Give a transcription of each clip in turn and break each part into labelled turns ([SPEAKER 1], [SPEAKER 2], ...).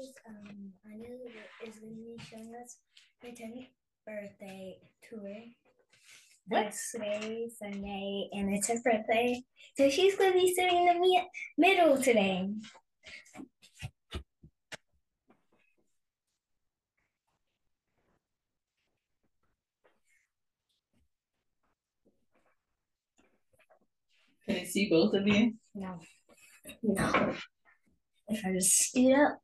[SPEAKER 1] Guys, um, Anya is going to be showing us her 10th birthday tour.
[SPEAKER 2] What?
[SPEAKER 1] Today, Sunday, and it's her birthday. So she's going to be sitting in the mi- middle today.
[SPEAKER 2] Can I see both of you?
[SPEAKER 1] No. No. If I just scoot up.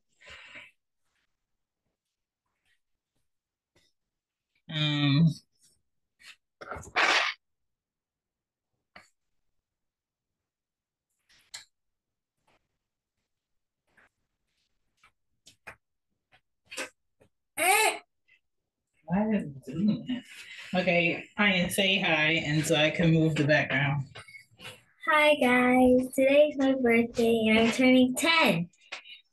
[SPEAKER 2] Um. Why is it doing that? Okay, I can say hi, and so I can move the background.
[SPEAKER 1] Hi guys, today's my birthday and I'm turning 10.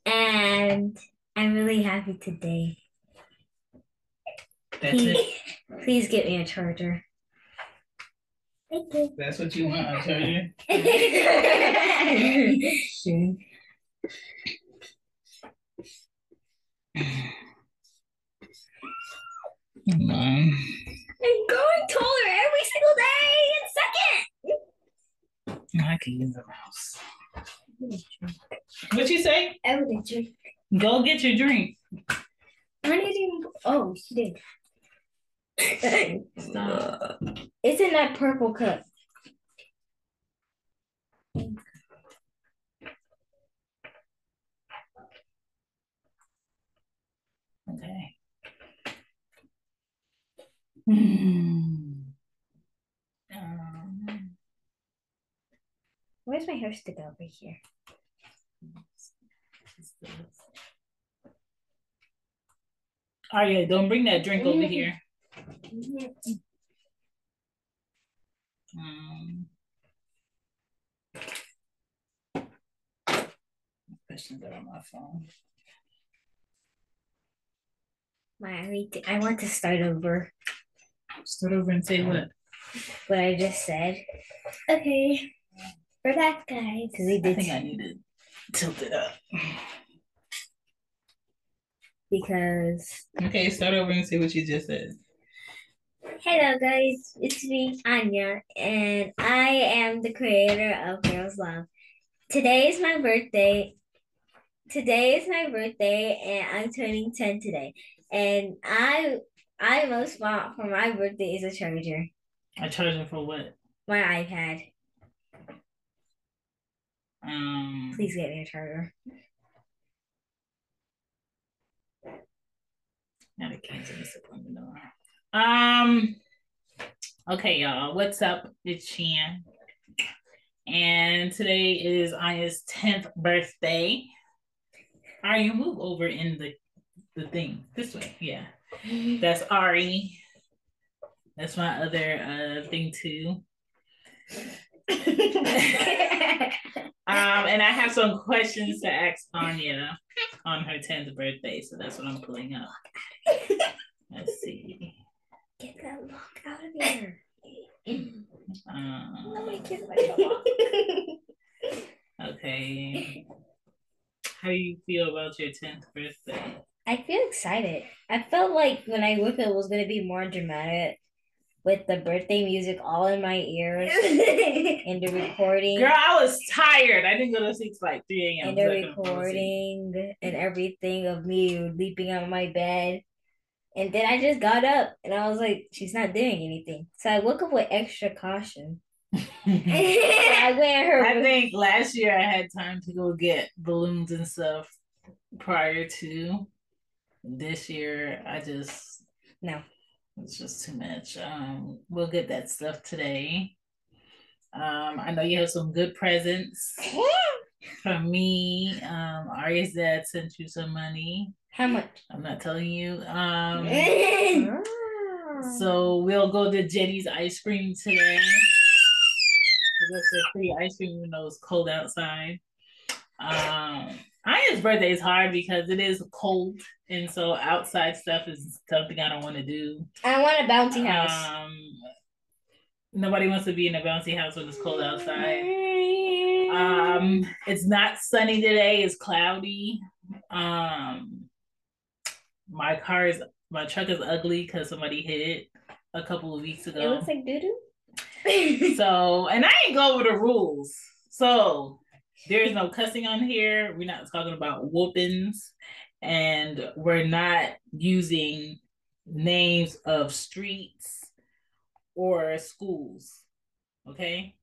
[SPEAKER 1] And I'm really happy today.
[SPEAKER 2] That's it.
[SPEAKER 1] Please, please get me a charger. Thank you.
[SPEAKER 2] That's what you want, I'll tell you.
[SPEAKER 1] sure.
[SPEAKER 2] Come on.
[SPEAKER 1] I'm growing taller every single day and second.
[SPEAKER 2] I can use a mouse. What you say?
[SPEAKER 1] I would have drink.
[SPEAKER 2] Go get your drink.
[SPEAKER 1] I didn't. Oh, she did.
[SPEAKER 2] Stop.
[SPEAKER 1] It's in that purple cup.
[SPEAKER 2] Okay. Hmm. Um,
[SPEAKER 1] Where's my hair stick over here?
[SPEAKER 2] Oh yeah, don't bring that drink over here. Um, questions are on my phone.
[SPEAKER 1] My, I, need to- I want to start over
[SPEAKER 2] Start over and say what?
[SPEAKER 1] what I just said. Okay, we're back, guys. Because we
[SPEAKER 2] I think I need to tilt it up.
[SPEAKER 1] because
[SPEAKER 2] Okay, start over and say what you just said.
[SPEAKER 1] Hello guys, it's me, Anya, and I am the creator of Girls Love. Today is my birthday. Today is my birthday and I'm turning 10 today. And I I most want for my birthday is a charger.
[SPEAKER 2] I charge it for what?
[SPEAKER 1] My iPad.
[SPEAKER 2] Um,
[SPEAKER 1] Please get me a charger.
[SPEAKER 2] Now they cancel this appointment. Um. Okay, y'all. What's up? It's Chan, and today is Aya's tenth birthday. Ari, you move over in the the thing this way. Yeah, that's Ari. That's my other uh thing too. Um, and I have some questions to ask Anya on her 10th birthday, so that's what I'm pulling up. Let's see.
[SPEAKER 1] Get that lock out of here.
[SPEAKER 2] Um,
[SPEAKER 1] Nobody cares about your lock.
[SPEAKER 2] okay. How do you feel about your 10th birthday?
[SPEAKER 1] I feel excited. I felt like when I woke up it was gonna be more dramatic, with the birthday music all in my ears and the recording.
[SPEAKER 2] Girl, I was tired. I didn't go to sleep like 3 a.m.
[SPEAKER 1] And the recording and everything of me leaping out of my bed. And then I just got up and I was like, she's not doing anything. So I woke up with extra caution. I
[SPEAKER 2] went her. I think last year I had time to go get balloons and stuff prior to. This year I just
[SPEAKER 1] no.
[SPEAKER 2] It's just too much. Um, we'll get that stuff today. Um, I know you have some good presents from me. Um, Arya's dad sent you some money.
[SPEAKER 1] How much?
[SPEAKER 2] I'm not telling you. Um, so we'll go to Jeni's ice cream today. That's a free ice cream even though it's cold outside. Um, Aya's birthday is hard because it is cold, and so outside stuff is something I don't want to do.
[SPEAKER 1] I want a bouncy house.
[SPEAKER 2] Um, nobody wants to be in a bouncy house when it's cold outside. Um, it's not sunny today. It's cloudy. Um, my car is my truck is ugly because somebody hit it a couple of weeks ago.
[SPEAKER 1] It looks like doo
[SPEAKER 2] doo. so, and I ain't go over the rules. So there's no cussing on here. We're not talking about whoopings, and we're not using names of streets or schools. Okay.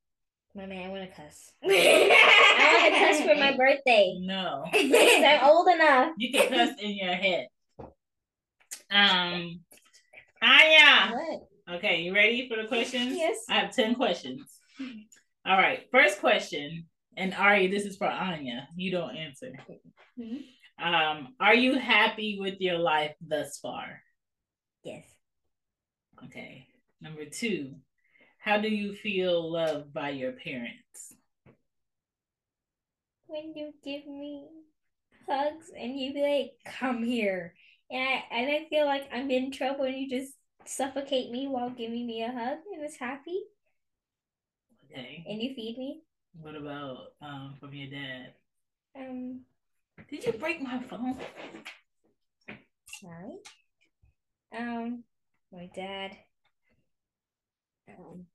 [SPEAKER 1] My man, I want to cuss. I want to cuss for my birthday.
[SPEAKER 2] No.
[SPEAKER 1] I'm old enough.
[SPEAKER 2] You can cuss in your head. Um, Anya.
[SPEAKER 1] What?
[SPEAKER 2] Okay, you ready for the questions?
[SPEAKER 1] Yes.
[SPEAKER 2] I have 10 questions. All right. First question and Ari, this is for Anya. You don't answer. Mm-hmm. Um, are you happy with your life thus far?
[SPEAKER 1] Yes.
[SPEAKER 2] Okay. Number two, how do you feel loved by your parents?
[SPEAKER 1] When you give me hugs and you be like, "Come here," and I and I feel like I'm in trouble, and you just suffocate me while giving me a hug, and it's happy.
[SPEAKER 2] Okay.
[SPEAKER 1] And you feed me.
[SPEAKER 2] What about um from your dad?
[SPEAKER 1] Um,
[SPEAKER 2] did you break my phone?
[SPEAKER 1] Sorry. Um, my dad. Um,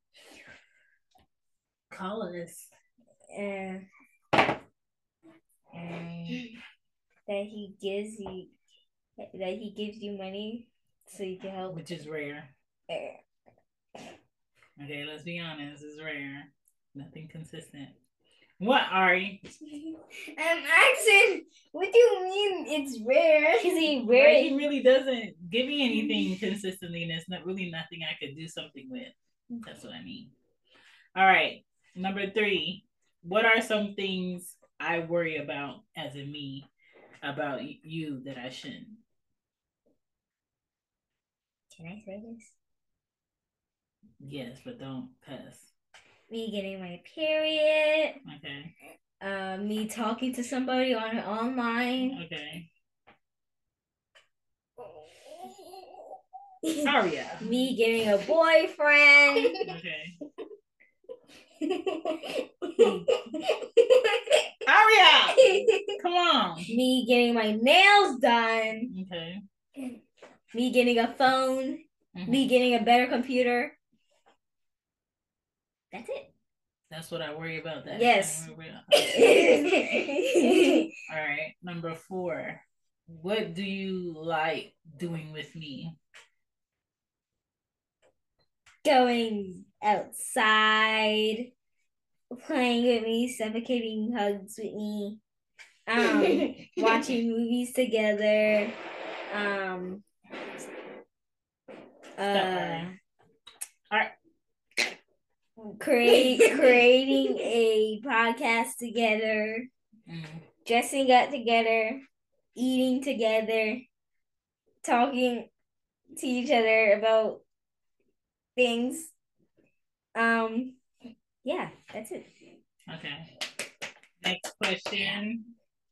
[SPEAKER 2] call us.
[SPEAKER 1] Uh, um, that he gives you that he gives you money so you can help,
[SPEAKER 2] which is rare.
[SPEAKER 1] Uh,
[SPEAKER 2] okay, let's be honest, it's rare. Nothing consistent. What, Ari?
[SPEAKER 1] I'm asking, what do you mean it's rare? Is he rare?
[SPEAKER 2] he really doesn't give me anything consistently, and it's not really nothing I could do something with. That's what I mean. All right. Number three. What are some things I worry about as a me about you that I shouldn't?
[SPEAKER 1] Can I say this?
[SPEAKER 2] Yes, but don't pass
[SPEAKER 1] me getting my period.
[SPEAKER 2] Okay.
[SPEAKER 1] Uh, me talking to somebody on online.
[SPEAKER 2] Okay. Aria.
[SPEAKER 1] me getting a boyfriend.
[SPEAKER 2] Okay. Aria, come on.
[SPEAKER 1] Me getting my nails done.
[SPEAKER 2] Okay.
[SPEAKER 1] Me getting a phone. Mm-hmm. Me getting a better computer. That's it.
[SPEAKER 2] That's what I worry about. That
[SPEAKER 1] yes.
[SPEAKER 2] All right. Number four. What do you like doing with me?
[SPEAKER 1] Going outside, playing with me, suffocating hugs with me, um, watching movies together, um, uh,
[SPEAKER 2] all right
[SPEAKER 1] create creating a podcast together, mm. dressing up together, eating together, talking to each other about things. Um, yeah, that's it.
[SPEAKER 2] Okay. Next question,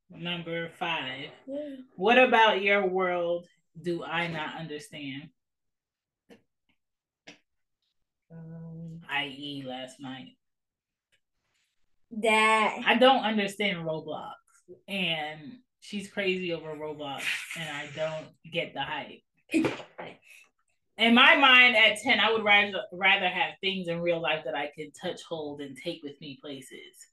[SPEAKER 2] number five. What about your world do I not understand? Um, i.e., last night.
[SPEAKER 1] That
[SPEAKER 2] I don't understand Roblox, and she's crazy over Roblox, and I don't get the hype. in my mind at 10 i would rather rather have things in real life that i can touch hold and take with me places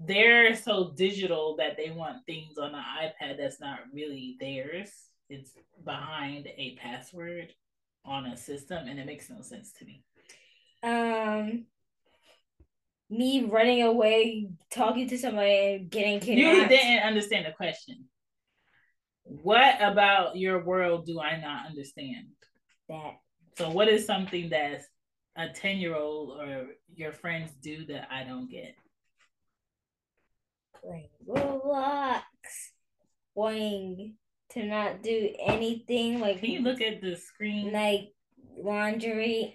[SPEAKER 2] they're so digital that they want things on an ipad that's not really theirs it's behind a password on a system and it makes no sense to me
[SPEAKER 1] Um, me running away, talking to somebody, and getting kidnapped.
[SPEAKER 2] you didn't understand the question what about your world do i not understand
[SPEAKER 1] that.
[SPEAKER 2] so what is something that a 10 year old or your friends do that i don't get
[SPEAKER 1] Playing Roblox, wanting to not do anything like
[SPEAKER 2] can you look at the screen
[SPEAKER 1] like laundry.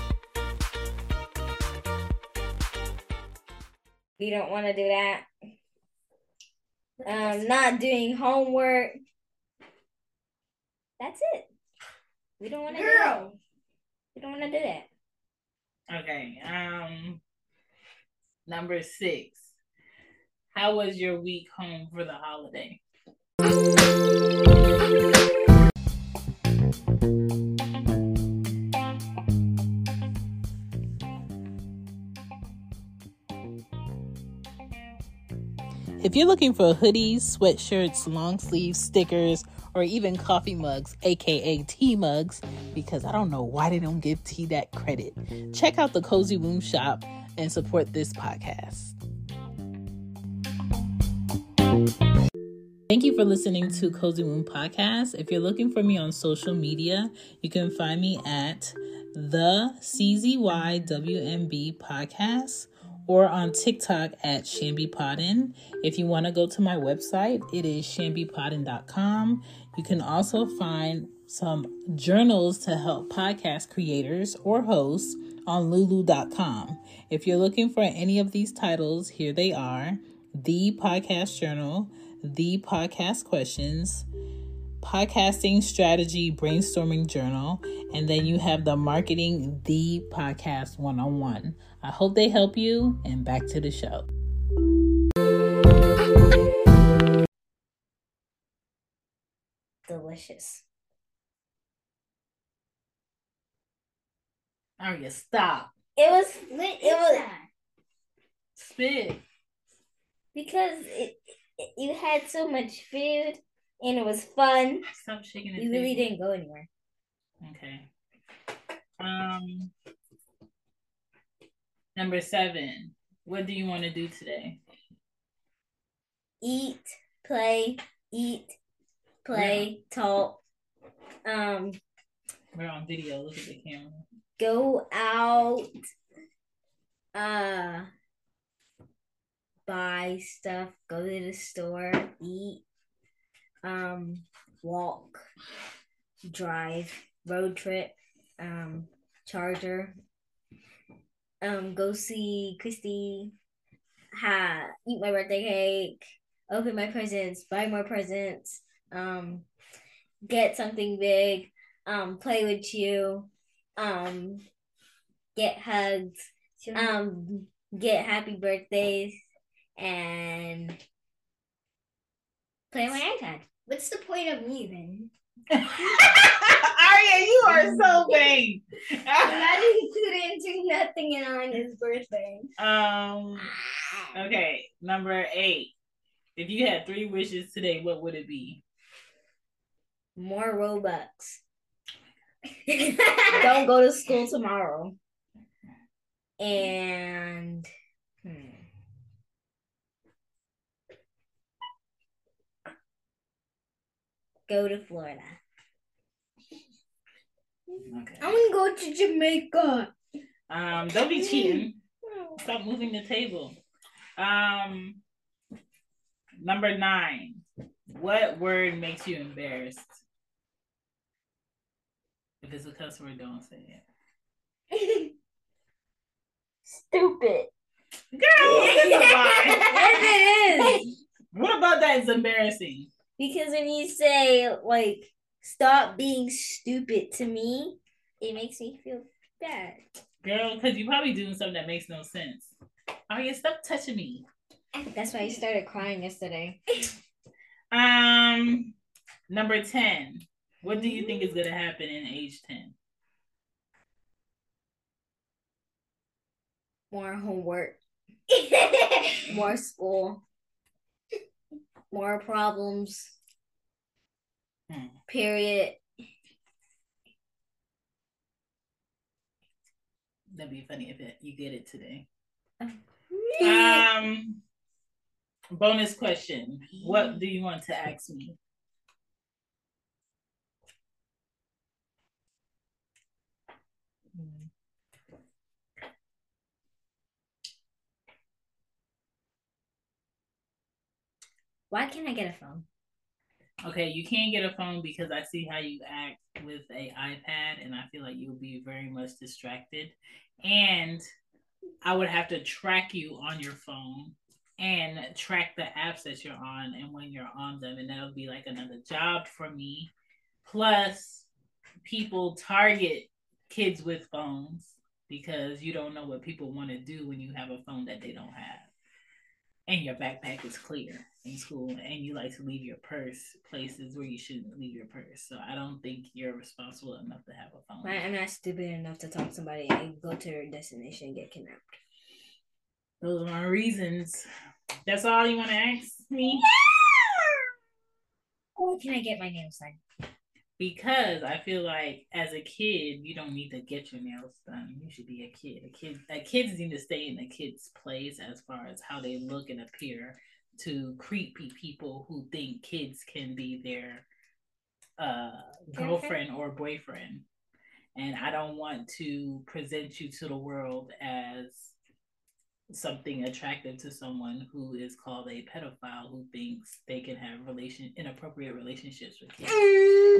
[SPEAKER 1] We don't want to do that. Um, not doing homework. That's it. We don't want to do that. We don't want to do that.
[SPEAKER 2] Okay. Um number six. How was your week home for the holiday?
[SPEAKER 3] If you're looking for hoodies, sweatshirts, long sleeves, stickers, or even coffee mugs, aka tea mugs, because I don't know why they don't give tea that credit, check out the Cozy Womb shop and support this podcast. Thank you for listening to Cozy Womb Podcast. If you're looking for me on social media, you can find me at the CZYWMB Podcast or on TikTok at Shambi Podden. If you want to go to my website, it is shambipodden.com. You can also find some journals to help podcast creators or hosts on lulu.com. If you're looking for any of these titles, here they are The Podcast Journal, The Podcast Questions, Podcasting Strategy Brainstorming Journal, and then you have the Marketing The Podcast One on One. I hope they help you, and back to the show.
[SPEAKER 1] Delicious.
[SPEAKER 2] Aria, stop.
[SPEAKER 1] It was. it was
[SPEAKER 2] Spit.
[SPEAKER 1] because it, it. You had so much food, and it was fun.
[SPEAKER 2] Stop shaking
[SPEAKER 1] We
[SPEAKER 2] it.
[SPEAKER 1] really didn't go anywhere.
[SPEAKER 2] Okay. Um number seven. What do you want to do today?
[SPEAKER 1] Eat, play, eat, play, talk. Um,
[SPEAKER 2] We're on video. Look at the camera.
[SPEAKER 1] go out. Uh, buy stuff. Go to the store. Eat. Um, walk. Drive. Road trip. Um, charger. Um, go see Christy. Ha! Eat my birthday cake. Open my presents. Buy more presents. Um, get something big. Um, play with you. Um, get hugs. Um, get happy birthdays and play on my iPad.
[SPEAKER 4] What's the point of me then?
[SPEAKER 2] Aria, you are so vain.
[SPEAKER 4] I didn't do nothing on his birthday.
[SPEAKER 2] um. Okay, number eight. If you had three wishes today, what would it be?
[SPEAKER 1] More Robux. Don't go to school tomorrow. and hmm. go to Florida.
[SPEAKER 2] Okay.
[SPEAKER 4] I want to go to Jamaica.
[SPEAKER 2] Um, don't be cheating. Stop moving the table. Um, number nine. What word makes you embarrassed? If it's a cuss word, don't say it.
[SPEAKER 4] Stupid.
[SPEAKER 2] Girl, it's a
[SPEAKER 1] it is.
[SPEAKER 2] What about that is embarrassing?
[SPEAKER 1] Because when you say like stop being stupid to me, it makes me feel bad.
[SPEAKER 2] Girl, because you're probably doing something that makes no sense. Yeah, stop touching me.
[SPEAKER 1] That's why you started crying yesterday.
[SPEAKER 2] Um, number 10. What do you think is going to happen in age 10?
[SPEAKER 1] More homework, more school, more problems. Period.
[SPEAKER 2] That'd be funny if it, you get it today. Um, bonus question. What do you want to ask me?
[SPEAKER 1] Why can't I get a phone?
[SPEAKER 2] Okay, you can't get a phone because I see how you act with a iPad, and I feel like you'll be very much distracted. And I would have to track you on your phone and track the apps that you're on and when you're on them, and that'll be like another job for me. Plus, people target kids with phones because you don't know what people want to do when you have a phone that they don't have and your backpack is clear in school and you like to leave your purse places where you shouldn't leave your purse. So I don't think you're responsible enough to have a phone.
[SPEAKER 1] I- I'm not stupid enough to talk to somebody and go to their destination and get kidnapped.
[SPEAKER 2] Those are my reasons. That's all you want to ask me?
[SPEAKER 1] Why can I get my nails done?
[SPEAKER 2] Because I feel like as a kid, you don't need to get your nails done. You should be a kid. A kid, a kids need to stay in a kid's place as far as how they look and appear to creepy people who think kids can be their uh, girlfriend or boyfriend. And I don't want to present you to the world as something attractive to someone who is called a pedophile who thinks they can have relation inappropriate relationships with kids.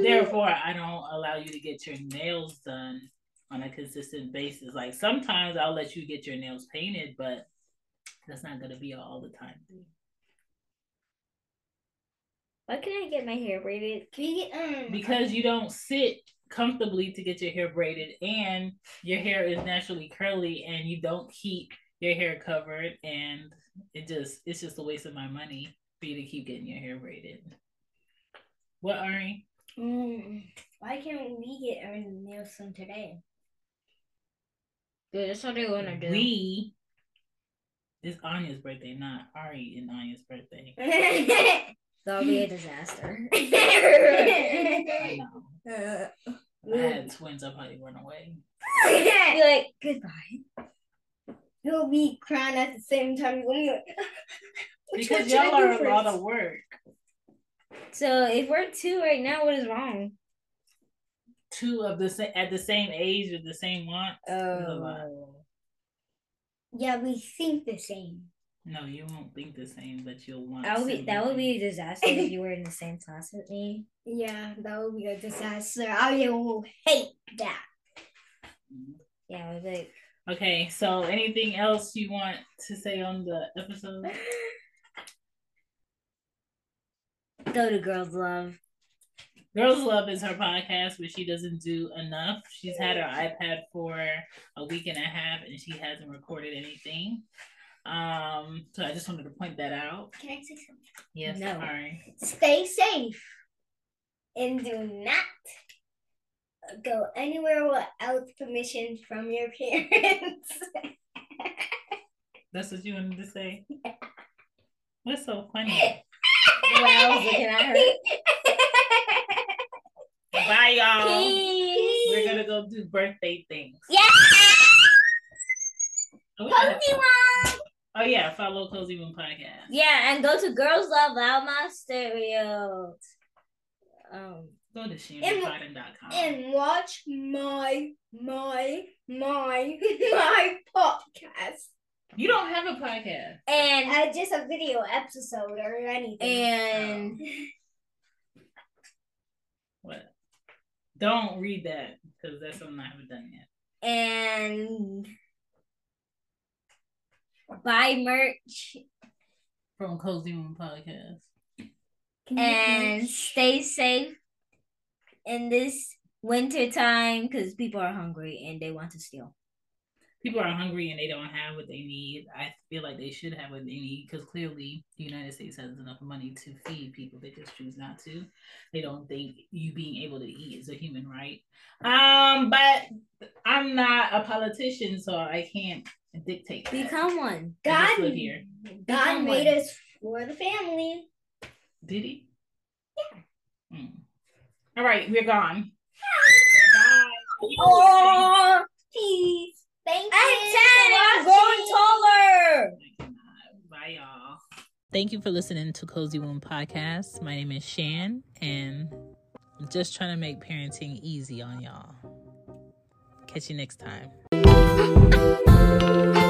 [SPEAKER 2] Therefore, I don't allow you to get your nails done on a consistent basis. Like sometimes I'll let you get your nails painted, but that's not gonna be all the time.
[SPEAKER 1] Why can I get my hair braided?
[SPEAKER 4] Can you get um?
[SPEAKER 2] Because you don't sit comfortably to get your hair braided and your hair is naturally curly and you don't keep your hair covered and it just it's just a waste of my money for you to keep getting your hair braided. What Ari?
[SPEAKER 4] Mm, why can't we get our nails done today?
[SPEAKER 1] Dude, that's what they want to do.
[SPEAKER 2] We it's Anya's birthday, not Ari and Anya's birthday.
[SPEAKER 1] That'll be a disaster.
[SPEAKER 2] I know. I had twins, I'd probably run away.
[SPEAKER 1] be like, goodbye.
[SPEAKER 4] He'll be crying at the same time. Like,
[SPEAKER 2] Because y'all are a lot of work.
[SPEAKER 1] So if we're two right now, what is wrong?
[SPEAKER 2] Two of the sa- at the same age with the same want. is a lot.
[SPEAKER 1] Oh.
[SPEAKER 4] Yeah, we think the same.
[SPEAKER 2] No, you won't think the same, but you'll want.
[SPEAKER 1] That would be that would be a disaster if you were in the same class with me.
[SPEAKER 4] Yeah, that would be a disaster. I will hate that.
[SPEAKER 1] Yeah, I was like,
[SPEAKER 2] Okay, so anything else you want to say on the episode?
[SPEAKER 1] go to girls love.
[SPEAKER 2] Girls Love is her podcast, but she doesn't do enough. She's had her iPad for a week and a half, and she hasn't recorded anything. Um, so I just wanted to point that out.
[SPEAKER 4] Can I say something?
[SPEAKER 2] Yes,
[SPEAKER 1] No.
[SPEAKER 2] sorry.
[SPEAKER 4] Stay safe and do not go anywhere without permission from your parents.
[SPEAKER 2] That's what you wanted to say. What's so funny?
[SPEAKER 1] I was looking at her.
[SPEAKER 2] Bye, y'all.
[SPEAKER 4] Peace.
[SPEAKER 2] We're gonna go do birthday things.
[SPEAKER 4] Yeah.
[SPEAKER 2] Oh, we have-
[SPEAKER 1] Cozy Womb.
[SPEAKER 2] oh yeah, follow Cozy Womb Podcast.
[SPEAKER 1] Yeah, and go to Girls Love Loudmouth Stereo. Um,
[SPEAKER 2] Go to shambipodden.com.
[SPEAKER 4] And watch my my my my podcast.
[SPEAKER 2] You don't have a podcast.
[SPEAKER 1] and
[SPEAKER 4] Uh, just a video episode or anything.
[SPEAKER 1] and
[SPEAKER 2] What? Don't read that because that's something I haven't done yet.
[SPEAKER 1] and buy merch
[SPEAKER 2] From Cozy Womb Podcast.
[SPEAKER 1] and stay safe in this winter time because people are hungry and they want to steal.
[SPEAKER 2] People are hungry and they don't have what they need. I feel like they should have what they need because clearly the United States has enough money to feed people. They just choose not to. They don't think you being able to eat is a human right. Um, but I'm not a politician, so I can't dictate. that.
[SPEAKER 1] Become one.
[SPEAKER 4] God,
[SPEAKER 2] live here.
[SPEAKER 4] God
[SPEAKER 1] Become
[SPEAKER 4] made
[SPEAKER 1] one.
[SPEAKER 4] us for the family.
[SPEAKER 2] Did he? Yeah. Hmm. All right, we're gone. Bye.
[SPEAKER 4] Oh, peace. Thank
[SPEAKER 1] I'm 10 I'm growing taller.
[SPEAKER 2] Bye, y'all.
[SPEAKER 3] Thank you for listening to Cozy Womb Podcast. My name is Shan, and I'm just trying to make parenting easy on y'all. Catch you next time. Música